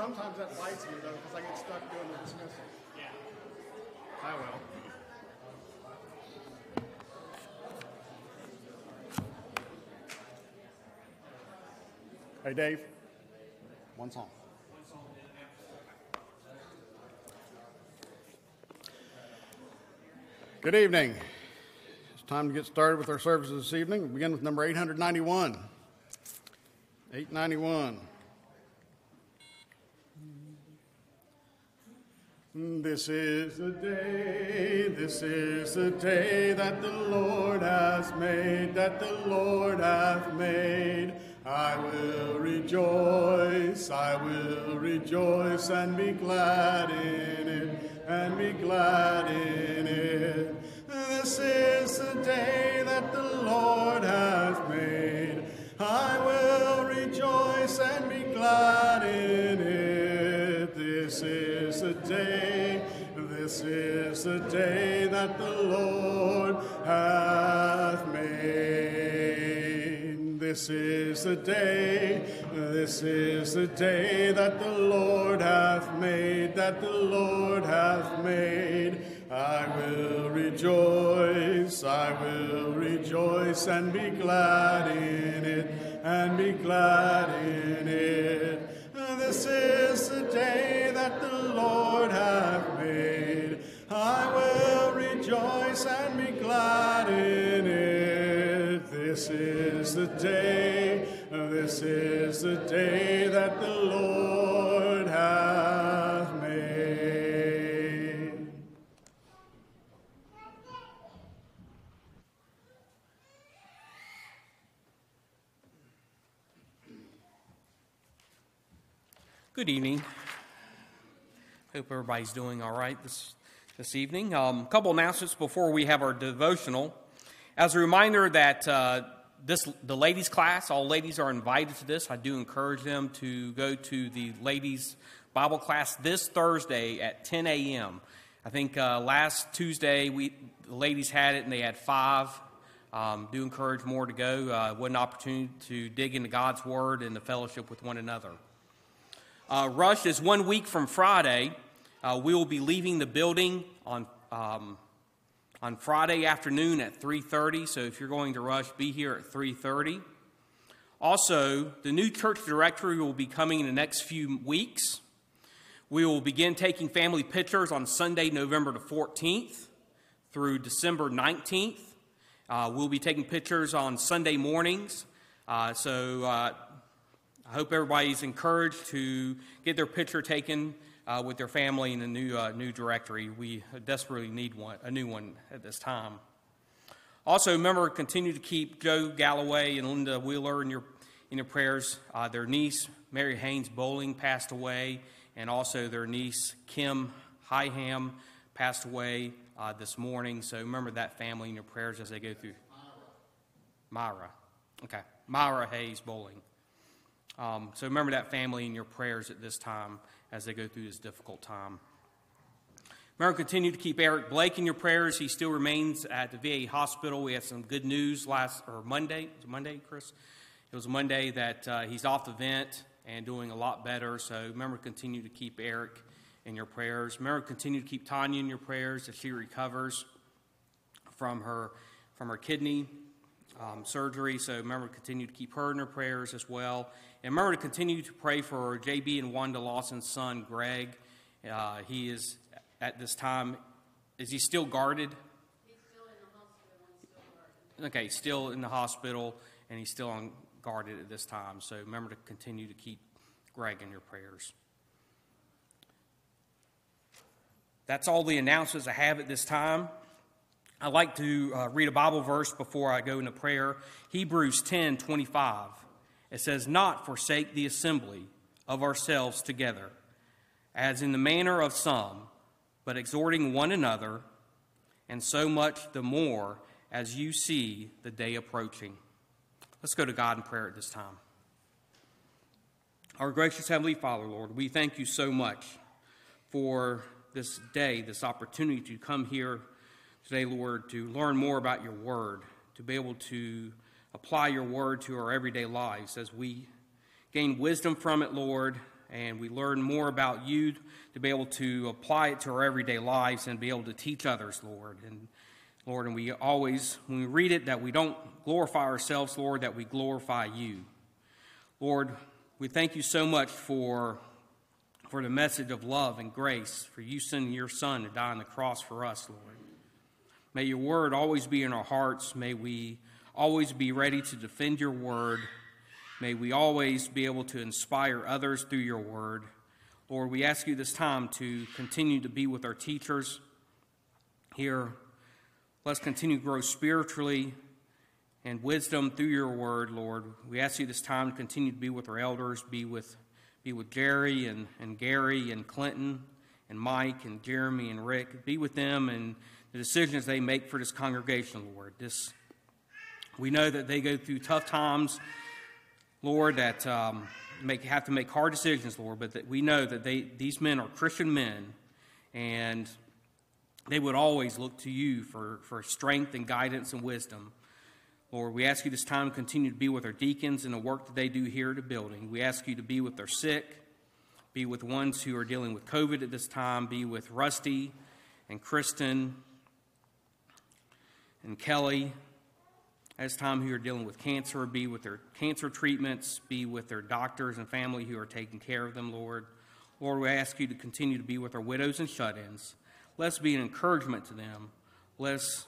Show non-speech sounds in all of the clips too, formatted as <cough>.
Sometimes that bites me though, because I get stuck doing the dismissal. Yeah. I will. Hey, Dave. One song. Good evening. It's time to get started with our services this evening. We begin with number 891. 891. This is the day, this is the day that the Lord has made, that the Lord hath made. I will rejoice, I will rejoice and be glad in it, and be glad in it. This is the day that the Lord hath made. I will rejoice and be glad this is the day that the Lord hath made. This is the day, this is the day that the Lord hath made, that the Lord hath made. I will rejoice, I will rejoice and be glad in it, and be glad in it. This is the day that the Lord hath made. I will rejoice and be glad in it. This is the day, this is the day that the Lord hath made. Good evening. Hope everybody's doing all right this, this evening. A um, couple announcements before we have our devotional. As a reminder that uh, this the ladies class, all ladies are invited to this. I do encourage them to go to the ladies Bible class this Thursday at 10 a.m. I think uh, last Tuesday we the ladies had it and they had five. Um, do encourage more to go. Uh, what an opportunity to dig into God's Word and the fellowship with one another. Uh, Rush is one week from Friday. Uh, we will be leaving the building on um, on Friday afternoon at 3:30. So if you're going to Rush, be here at 3:30. Also, the new church directory will be coming in the next few weeks. We will begin taking family pictures on Sunday, November the 14th through December 19th. Uh, we'll be taking pictures on Sunday mornings. Uh, so uh, I hope everybody's encouraged to get their picture taken uh, with their family in a new, uh, new directory. We desperately need one, a new one at this time. Also, remember, continue to keep Joe Galloway and Linda Wheeler in your, in your prayers. Uh, their niece, Mary Haynes Bowling, passed away, and also their niece, Kim Higham, passed away uh, this morning. So remember that family in your prayers as they go through. Myra. Myra. Okay. Myra Hayes Bowling. Um, so remember that family in your prayers at this time as they go through this difficult time. Remember, continue to keep Eric Blake in your prayers. He still remains at the VA hospital. We had some good news last or Monday. Monday, Chris? It was Monday that uh, he's off the vent and doing a lot better. So remember, continue to keep Eric in your prayers. Remember, continue to keep Tanya in your prayers as she recovers from her from her kidney um, surgery. So remember, to continue to keep her in your prayers as well. And remember to continue to pray for JB and Wanda Lawson's son, Greg. Uh, he is at this time, is he still guarded? He's still in the hospital and still guarded. Okay, still in the hospital and he's still on guarded at this time. So remember to continue to keep Greg in your prayers. That's all the announcements I have at this time. I'd like to uh, read a Bible verse before I go into prayer. Hebrews 10 25. It says, Not forsake the assembly of ourselves together, as in the manner of some, but exhorting one another, and so much the more as you see the day approaching. Let's go to God in prayer at this time. Our gracious Heavenly Father, Lord, we thank you so much for this day, this opportunity to come here today, Lord, to learn more about your word, to be able to apply your word to our everyday lives as we gain wisdom from it, Lord, and we learn more about you to be able to apply it to our everyday lives and be able to teach others, Lord. And Lord, and we always, when we read it, that we don't glorify ourselves, Lord, that we glorify you. Lord, we thank you so much for, for the message of love and grace, for you sending your Son to die on the cross for us, Lord. May your word always be in our hearts. May we always be ready to defend your word. May we always be able to inspire others through your word. Lord, we ask you this time to continue to be with our teachers here. Let's continue to grow spiritually and wisdom through your word, Lord. We ask you this time to continue to be with our elders, be with, be with Jerry and, and Gary and Clinton and Mike and Jeremy and Rick. Be with them and the decisions they make for this congregation, Lord. This, we know that they go through tough times, Lord, that um, make, have to make hard decisions, Lord, but that we know that they, these men are Christian men and they would always look to you for, for strength and guidance and wisdom. Lord, we ask you this time to continue to be with our deacons and the work that they do here at the building. We ask you to be with their sick, be with ones who are dealing with COVID at this time, be with Rusty and Kristen and Kelly as time who are dealing with cancer, be with their cancer treatments, be with their doctors and family who are taking care of them, Lord. Lord, we ask you to continue to be with our widows and shut ins. Let's be an encouragement to them. Let's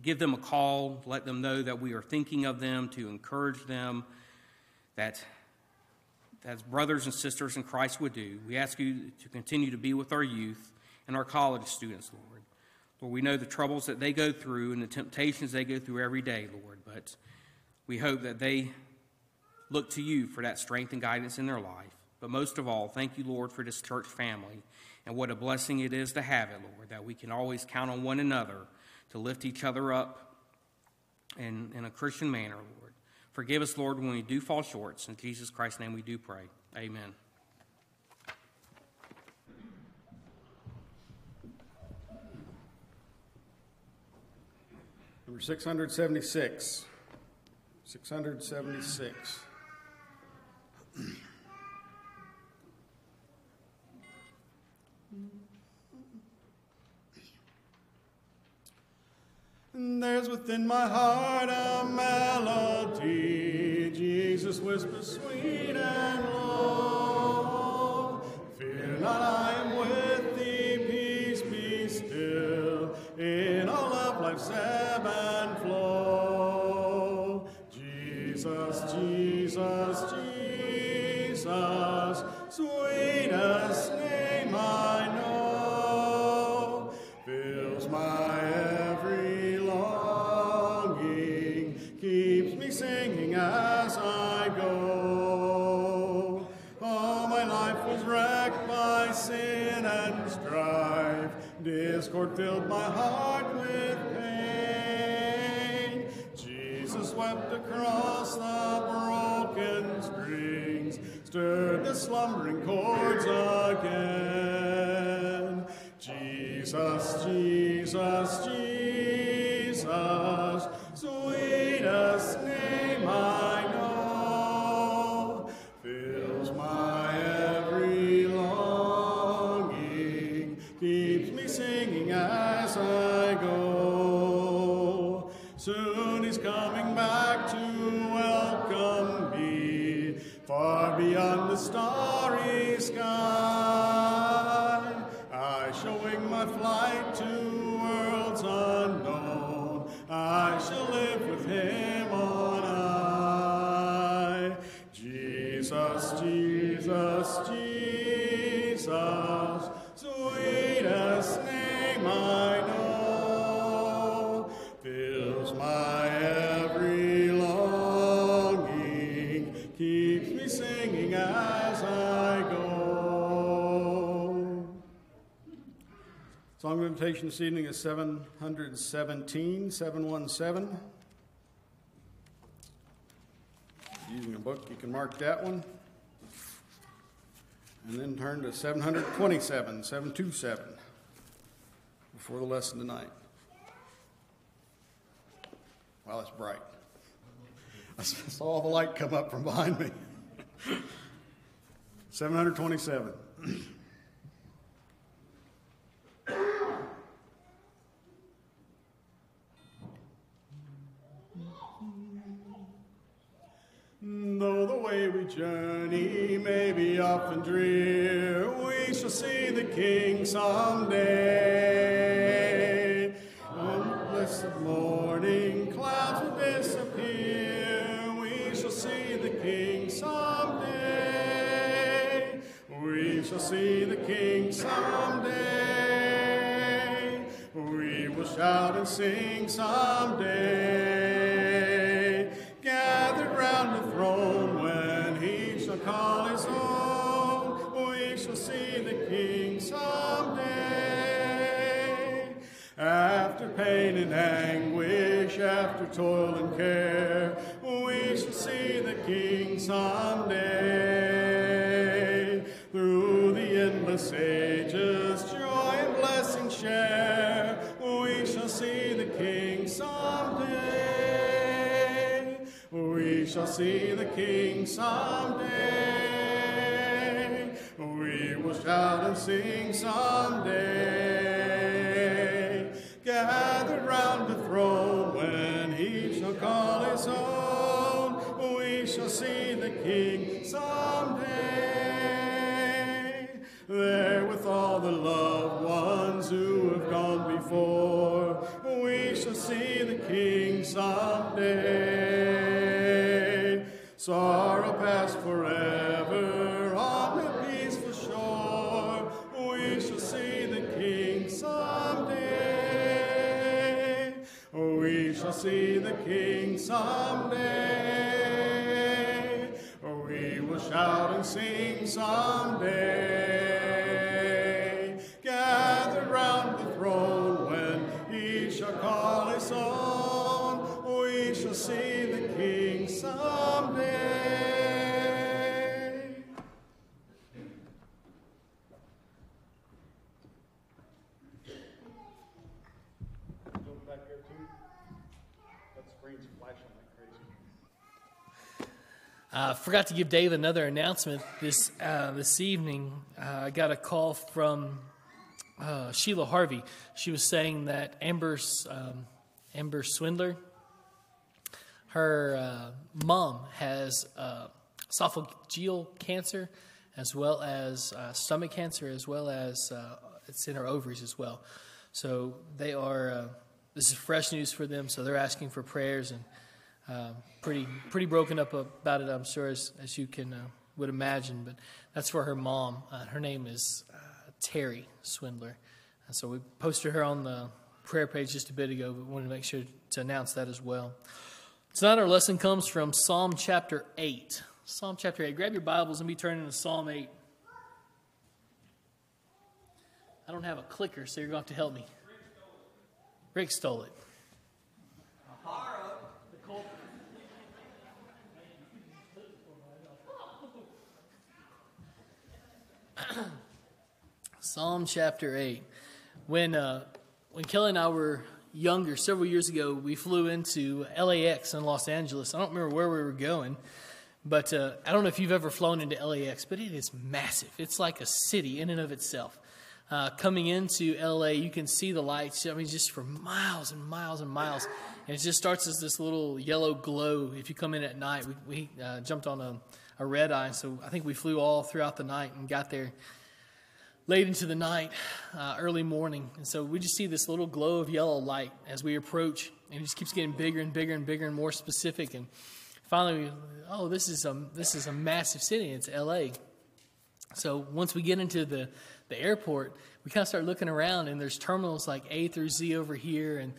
give them a call, let them know that we are thinking of them, to encourage them, that as brothers and sisters in Christ would do. We ask you to continue to be with our youth and our college students, Lord. Lord, we know the troubles that they go through and the temptations they go through every day, Lord, but we hope that they look to you for that strength and guidance in their life. But most of all, thank you, Lord, for this church family and what a blessing it is to have it, Lord, that we can always count on one another to lift each other up in, in a Christian manner, Lord. Forgive us, Lord, when we do fall short. In Jesus Christ's name we do pray. Amen. Number 676. 676. There's within my heart a melody, Jesus whispers sweet and low. Fear not, I am with thee, peace be still, of life's ebb and flow. Jesus, Jesus, Jesus, sweetest name I know, fills my every longing, keeps me singing as I go. All my life was wrecked by sin and strife, discord filled my heart Jesus wept across the broken strings, stirred the slumbering chords again. Jesus, Jesus, Jesus, This evening is 717, 717. Using a book, you can mark that one. And then turn to 727, 727, before the lesson tonight. Wow, it's bright. I saw the light come up from behind me. <laughs> 727. Sing someday. Shall see the King someday. We will shout and sing someday. Gathered round the throne when he shall call his own, we shall see the King someday. There with all the loved ones who have gone before, we shall see the King someday. Sorrow past forever on a peaceful shore, we shall see the King someday. We shall see the King someday. We will shout and sing someday. Gathered round the throne when he shall call his own, we shall see the King someday. Go back there too. That screen's flashing like crazy. I uh, forgot to give Dave another announcement this uh, this evening. Uh, I got a call from uh, Sheila Harvey. She was saying that Amber's um, Amber Swindler, her uh, mom has uh, esophageal cancer, as well as uh, stomach cancer, as well as it's in her ovaries as well. So they are. This is fresh news for them. So they're asking for prayers and uh, pretty pretty broken up about it. I'm sure as as you can uh, would imagine. But that's for her mom. Uh, her name is uh, Terry Swindler. And so we posted her on the prayer page just a bit ago, but wanted to make sure to announce that as well. Tonight our lesson comes from Psalm chapter eight. Psalm chapter eight. Grab your Bibles and be turning to Psalm eight. I don't have a clicker, so you're going to have to help me. Rick stole it. Psalm chapter 8. When, uh, when Kelly and I were younger, several years ago, we flew into LAX in Los Angeles. I don't remember where we were going, but uh, I don't know if you've ever flown into LAX, but it is massive. It's like a city in and of itself. Uh, coming into LA, you can see the lights, I mean, just for miles and miles and miles. And it just starts as this little yellow glow. If you come in at night, we, we uh, jumped on a, a red eye, so I think we flew all throughout the night and got there late into the night, uh, early morning. And so we just see this little glow of yellow light as we approach, and it just keeps getting bigger and bigger and bigger and more specific. And finally, we, oh, this is a this is a massive city. It's L.A. So once we get into the the airport, we kind of start looking around, and there's terminals like A through Z over here, and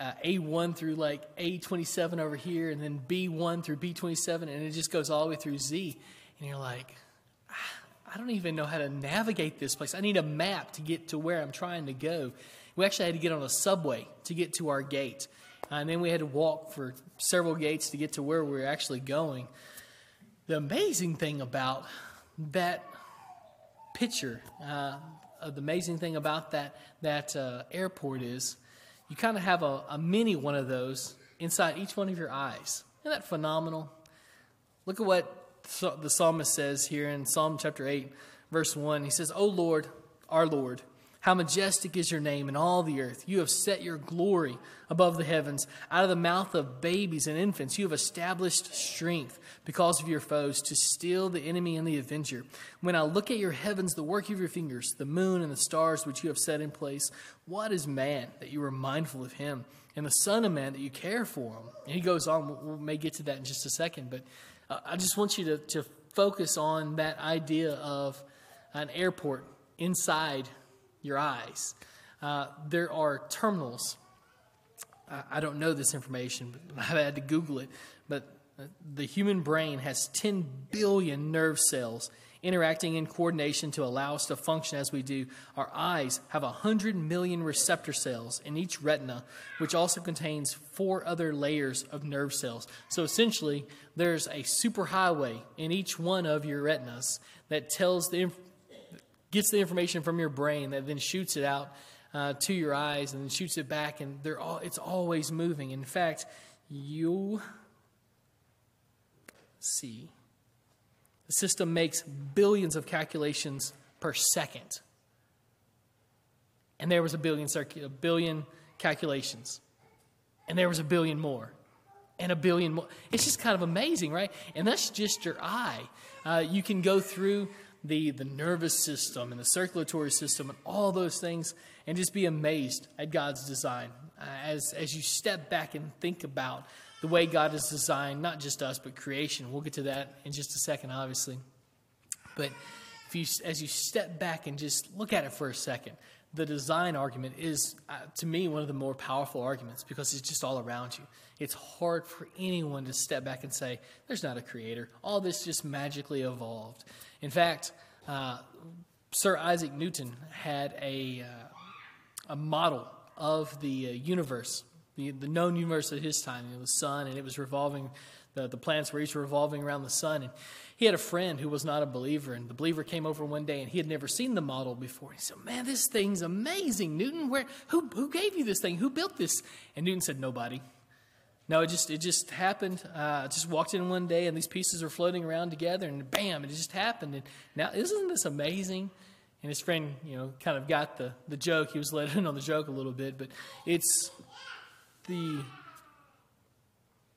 uh, A1 through like A27 over here, and then B1 through B27, and it just goes all the way through Z. And you're like, I don't even know how to navigate this place. I need a map to get to where I'm trying to go. We actually had to get on a subway to get to our gate. Uh, and then we had to walk for several gates to get to where we were actually going. The amazing thing about that picture, uh, the amazing thing about that, that uh, airport is you kind of have a, a mini one of those inside each one of your eyes. Isn't that phenomenal? Look at what the psalmist says here in Psalm chapter 8, verse 1. He says, O Lord, our Lord, how majestic is your name in all the earth. You have set your glory above the heavens. Out of the mouth of babies and infants, you have established strength because of your foes to still the enemy and the avenger. When I look at your heavens, the work of your fingers, the moon and the stars which you have set in place, what is man that you are mindful of him, and the Son of Man that you care for him? And he goes on, we may get to that in just a second, but I just want you to, to focus on that idea of an airport inside your eyes. Uh, there are terminals. I, I don't know this information, but <laughs> I had to Google it. But uh, the human brain has 10 billion nerve cells interacting in coordination to allow us to function as we do. Our eyes have 100 million receptor cells in each retina, which also contains four other layers of nerve cells. So essentially, there's a superhighway in each one of your retinas that tells the gets the information from your brain that then shoots it out uh, to your eyes and then shoots it back, and they're all, it's always moving. In fact, you see the system makes billions of calculations per second. And there was a billion, circu- a billion calculations. And there was a billion more. And a billion more. It's just kind of amazing, right? And that's just your eye. Uh, you can go through the, the nervous system and the circulatory system and all those things and just be amazed at God's design. Uh, as, as you step back and think about the way God has designed not just us, but creation. We'll get to that in just a second, obviously. But if you, as you step back and just look at it for a second, the design argument is, uh, to me, one of the more powerful arguments because it's just all around you. It's hard for anyone to step back and say, there's not a creator. All this just magically evolved. In fact, uh, Sir Isaac Newton had a, uh, a model of the uh, universe the, the known universe at his time. It was sun, and it was revolving. The, the planets were each revolving around the sun. And he had a friend who was not a believer, and the believer came over one day, and he had never seen the model before. He said, "Man, this thing's amazing, Newton. Where who who gave you this thing? Who built this?" And Newton said, "Nobody." No, it just it just happened. Uh, I just walked in one day, and these pieces are floating around together, and bam, it just happened. And now, isn't this amazing? And his friend, you know, kind of got the the joke. He was let <laughs> in on the joke a little bit, but it's the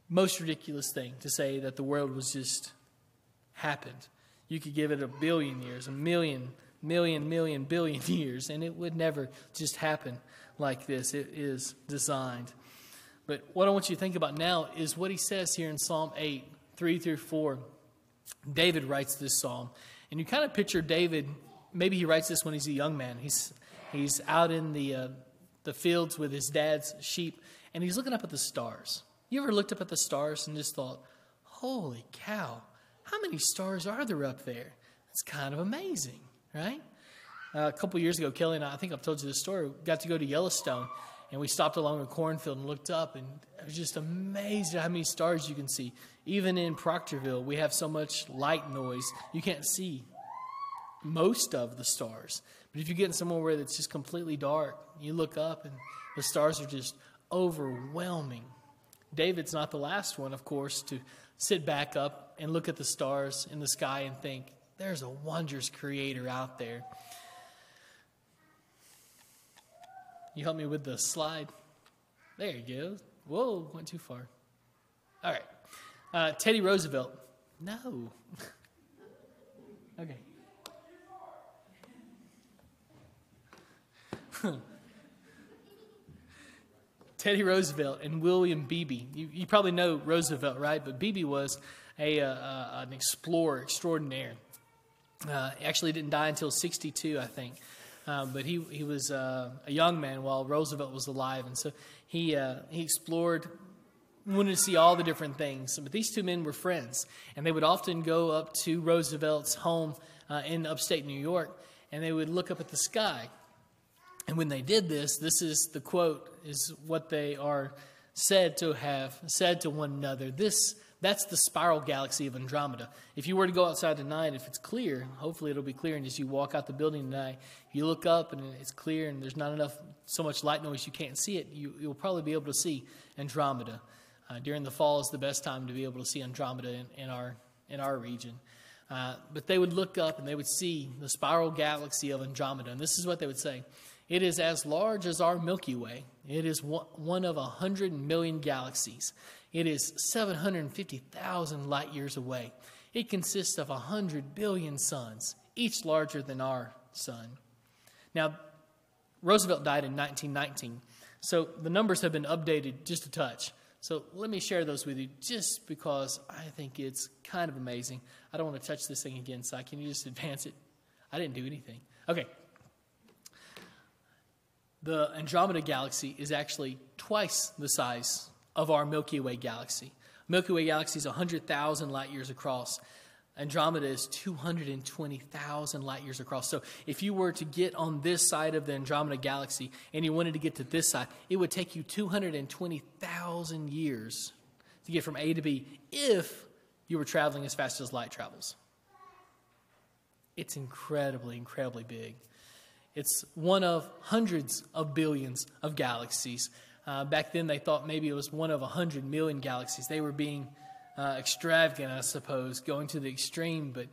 most ridiculous thing to say that the world was just happened. You could give it a billion years, a million, million, million, billion <laughs> years, and it would never just happen like this. It is designed. But what I want you to think about now is what he says here in Psalm 8, 3 through 4. David writes this psalm, and you kind of picture David, maybe he writes this when he's a young man. He's, he's out in the, uh, the fields with his dad's sheep, and he's looking up at the stars. You ever looked up at the stars and just thought, holy cow, how many stars are there up there? That's kind of amazing, right? Uh, a couple years ago, Kelly and I, I think I've told you this story, got to go to Yellowstone, and we stopped along a cornfield and looked up, and I was just amazed at how many stars you can see. Even in Proctorville, we have so much light noise, you can't see most of the stars. But if you get in somewhere where it's just completely dark, you look up and the stars are just overwhelming. David's not the last one, of course, to sit back up and look at the stars in the sky and think, there's a wondrous creator out there. You help me with the slide? There you go. Whoa, went too far. All right. Uh, Teddy Roosevelt. No. <laughs> okay. <laughs> Teddy Roosevelt and William Beebe. You, you, probably know Roosevelt, right? But Beebe was a, uh, an explorer extraordinaire. Uh, actually didn't die until 62, I think. Um, but he, he was uh, a young man while Roosevelt was alive. And so he, uh, he explored, wanted to see all the different things. But these two men were friends. And they would often go up to Roosevelt's home uh, in upstate New York and they would look up at the sky and when they did this, this is the quote, is what they are said to have said to one another. This that's the spiral galaxy of Andromeda. If you were to go outside tonight, if it's clear, hopefully it'll be clear, and as you walk out the building tonight, you look up and it's clear, and there's not enough so much light noise you can't see it. You, you'll probably be able to see Andromeda. Uh, during the fall is the best time to be able to see Andromeda in, in our in our region. Uh, but they would look up and they would see the spiral galaxy of Andromeda. And this is what they would say It is as large as our Milky Way. It is one of a 100 million galaxies. It is 750,000 light years away. It consists of 100 billion suns, each larger than our sun. Now, Roosevelt died in 1919, so the numbers have been updated just a touch. So let me share those with you just because I think it's kind of amazing. I don't want to touch this thing again, Si. Can you just advance it? I didn't do anything. Okay. The Andromeda galaxy is actually twice the size of our Milky Way galaxy. Milky Way galaxy is 100,000 light years across. Andromeda is 220,000 light years across. So if you were to get on this side of the Andromeda galaxy and you wanted to get to this side, it would take you 220,000 years to get from A to B if you were traveling as fast as light travels. It's incredibly, incredibly big. It's one of hundreds of billions of galaxies. Uh, back then, they thought maybe it was one of 100 million galaxies. They were being uh, extravagant, I suppose, going to the extreme, but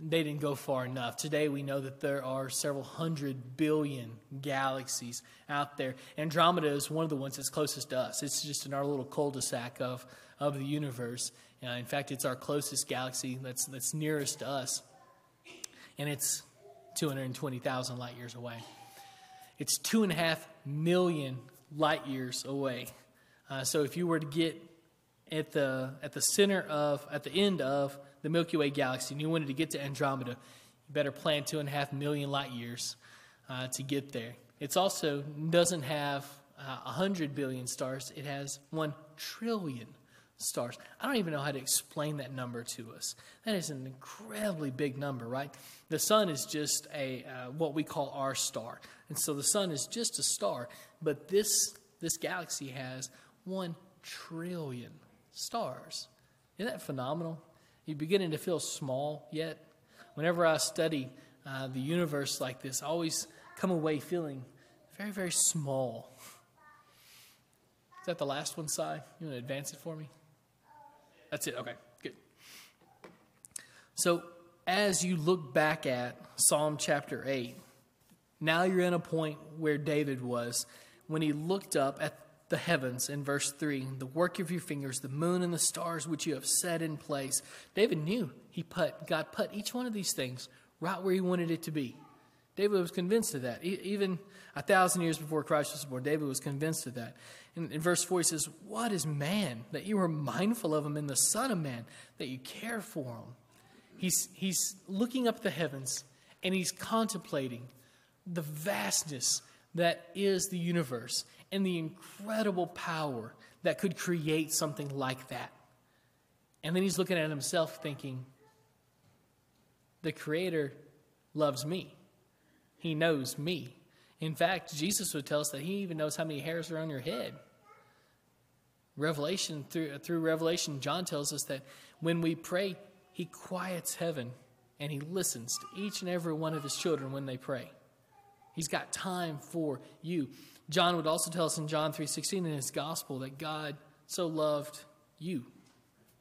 they didn't go far enough. Today, we know that there are several hundred billion galaxies out there. Andromeda is one of the ones that's closest to us. It's just in our little cul-de-sac of, of the universe. Uh, in fact, it's our closest galaxy that's, that's nearest to us, and it's 220,000 light years away. It's two and a half million light years away. Uh, so if you were to get at the at the center of at the end of the Milky Way galaxy, and you wanted to get to Andromeda, you better plan two and a half million light years uh, to get there. It also doesn't have uh, a uh, hundred billion stars; it has one trillion stars. I don't even know how to explain that number to us. That is an incredibly big number, right? The sun is just a uh, what we call our star, and so the sun is just a star. But this this galaxy has one trillion stars. Isn't that phenomenal? You beginning to feel small yet? Whenever I study uh, the universe like this, I always come away feeling very, very small. Is that the last one, Si? You want to advance it for me? That's it. Okay, good. So, as you look back at Psalm chapter 8, now you're in a point where David was when he looked up at the heavens in verse 3, the work of your fingers, the moon and the stars which you have set in place. David knew he put, God put each one of these things right where he wanted it to be. David was convinced of that. Even a thousand years before Christ was born, David was convinced of that. In, in verse 4, he says, What is man that you are mindful of him, and the Son of Man that you care for him? He's, he's looking up the heavens and he's contemplating the vastness that is the universe and the incredible power that could create something like that. And then he's looking at himself thinking, the Creator loves me. He knows me. In fact, Jesus would tell us that He even knows how many hairs are on your head. Revelation, through, through Revelation, John tells us that when we pray, He quiets heaven and He listens to each and every one of His children when they pray. He's got time for you. John would also tell us in John 3:16 in his gospel that God so loved you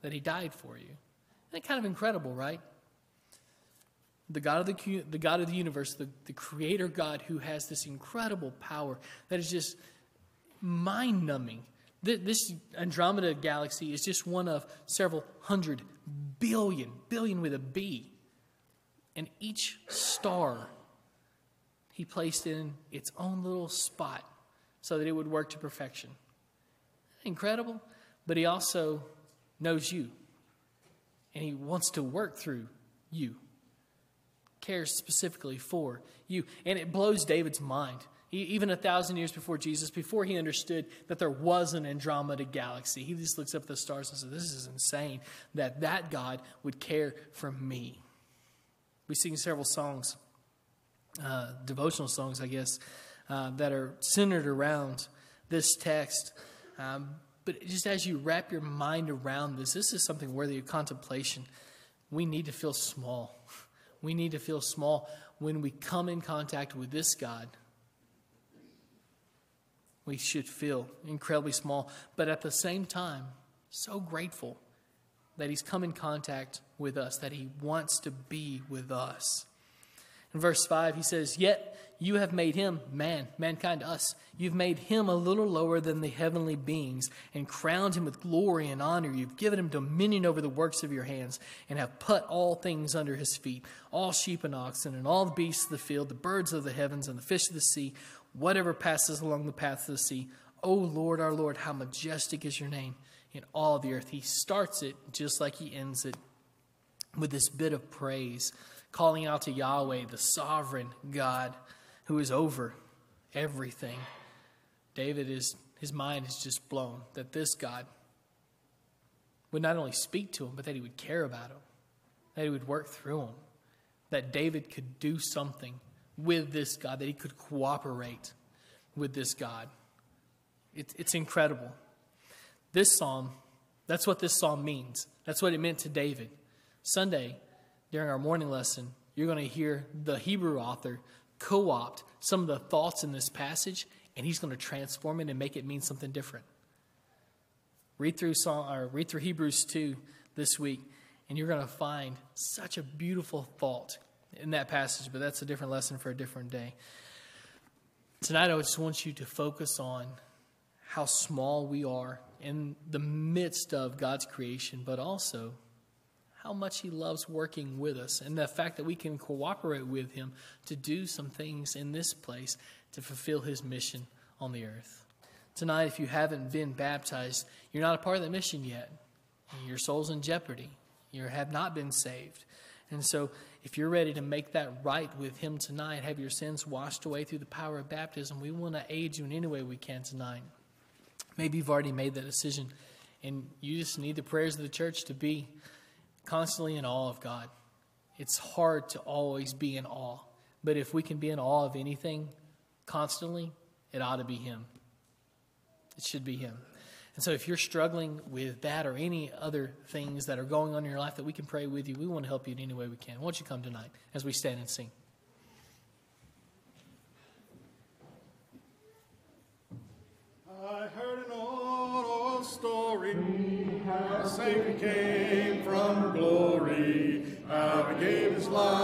that he died for you. Isn't that kind of incredible, right? The God of the, the God of the universe, the, the creator God who has this incredible power that is just mind numbing. This Andromeda galaxy is just one of several hundred billion, billion with a B. And each star he placed in its own little spot so that it would work to perfection. Incredible. But he also knows you, and he wants to work through you, cares specifically for you. And it blows David's mind. He, even a thousand years before Jesus, before he understood that there was an Andromeda galaxy, he just looks up at the stars and says, This is insane that that God would care for me. We sing several songs, uh, devotional songs, I guess, uh, that are centered around this text. Um, but just as you wrap your mind around this, this is something worthy of contemplation. We need to feel small. We need to feel small when we come in contact with this God. We should feel incredibly small, but at the same time, so grateful that He's come in contact with us, that He wants to be with us. In verse 5, He says, Yet you have made him, man, mankind, us, you've made him a little lower than the heavenly beings and crowned him with glory and honor. You've given him dominion over the works of your hands and have put all things under his feet all sheep and oxen, and all the beasts of the field, the birds of the heavens, and the fish of the sea, whatever passes along the paths of the sea. O Lord, our Lord, how majestic is your name in all the earth. He starts it just like he ends it with this bit of praise, calling out to Yahweh, the sovereign God who is over everything. David is his mind is just blown that this God would not only speak to him, but that he would care about him, that he would work through him, that David could do something with this God, that he could cooperate with this God. It, it's incredible. This psalm, that's what this psalm means. That's what it meant to David. Sunday, during our morning lesson, you're going to hear the Hebrew author co opt some of the thoughts in this passage, and he's going to transform it and make it mean something different. Read through, Psalm, or read through Hebrews 2 this week, and you're going to find such a beautiful thought in that passage, but that's a different lesson for a different day. Tonight, I just want you to focus on how small we are in the midst of God's creation, but also how much He loves working with us and the fact that we can cooperate with Him to do some things in this place to fulfill His mission on the earth. Tonight, if you haven't been baptized, you're not a part of the mission yet. Your soul's in jeopardy. You have not been saved. And so, if you're ready to make that right with Him tonight, have your sins washed away through the power of baptism, we want to aid you in any way we can tonight. Maybe you've already made that decision and you just need the prayers of the church to be constantly in awe of God. It's hard to always be in awe, but if we can be in awe of anything constantly, it ought to be Him. It should be Him. And so, if you're struggling with that or any other things that are going on in your life that we can pray with you, we want to help you in any way we can. Won't you come tonight as we stand and sing? I heard an old, old story. A Savior came from glory. How he gave his life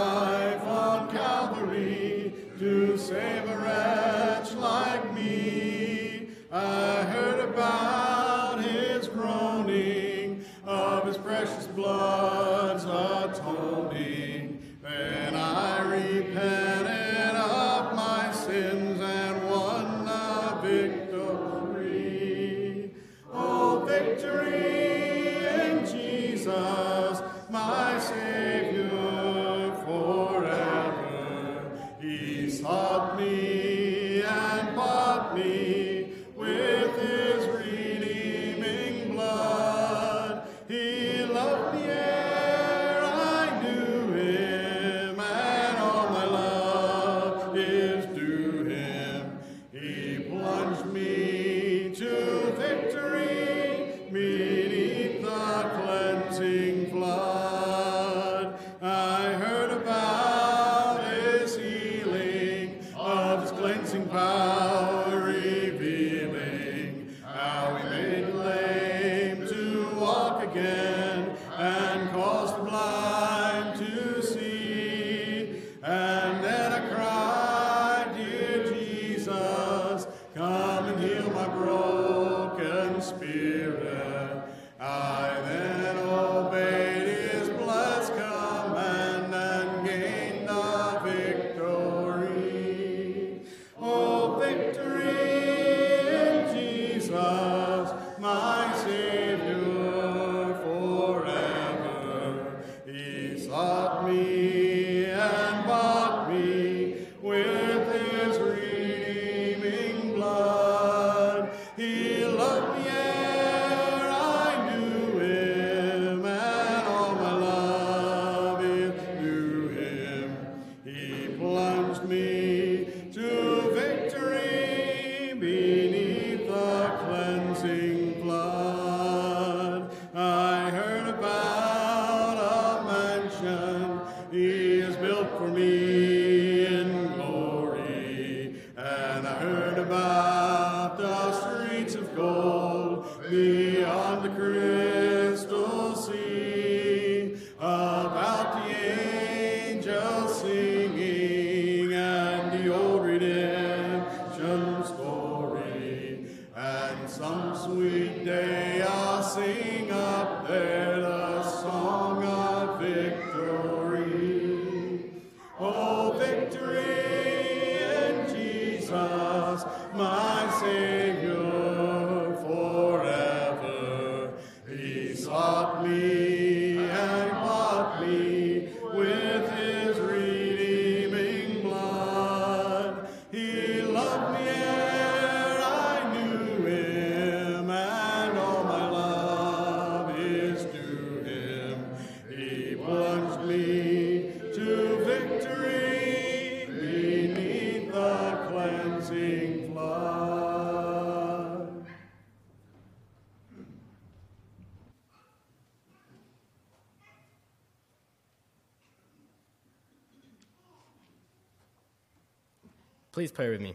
Please pray with me.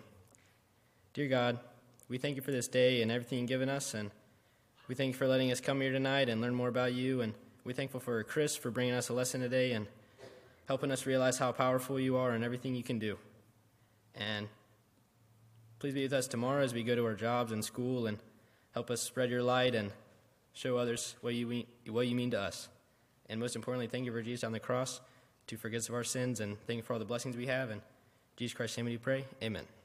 Dear God, we thank you for this day and everything you've given us, and we thank you for letting us come here tonight and learn more about you. And we're thankful for Chris for bringing us a lesson today and helping us realize how powerful you are and everything you can do. And please be with us tomorrow as we go to our jobs and school and help us spread your light and show others what you mean, what you mean to us. And most importantly, thank you for Jesus on the cross to forgive us of our sins and thank you for all the blessings we have. And Jesus Christ's name we pray. Amen.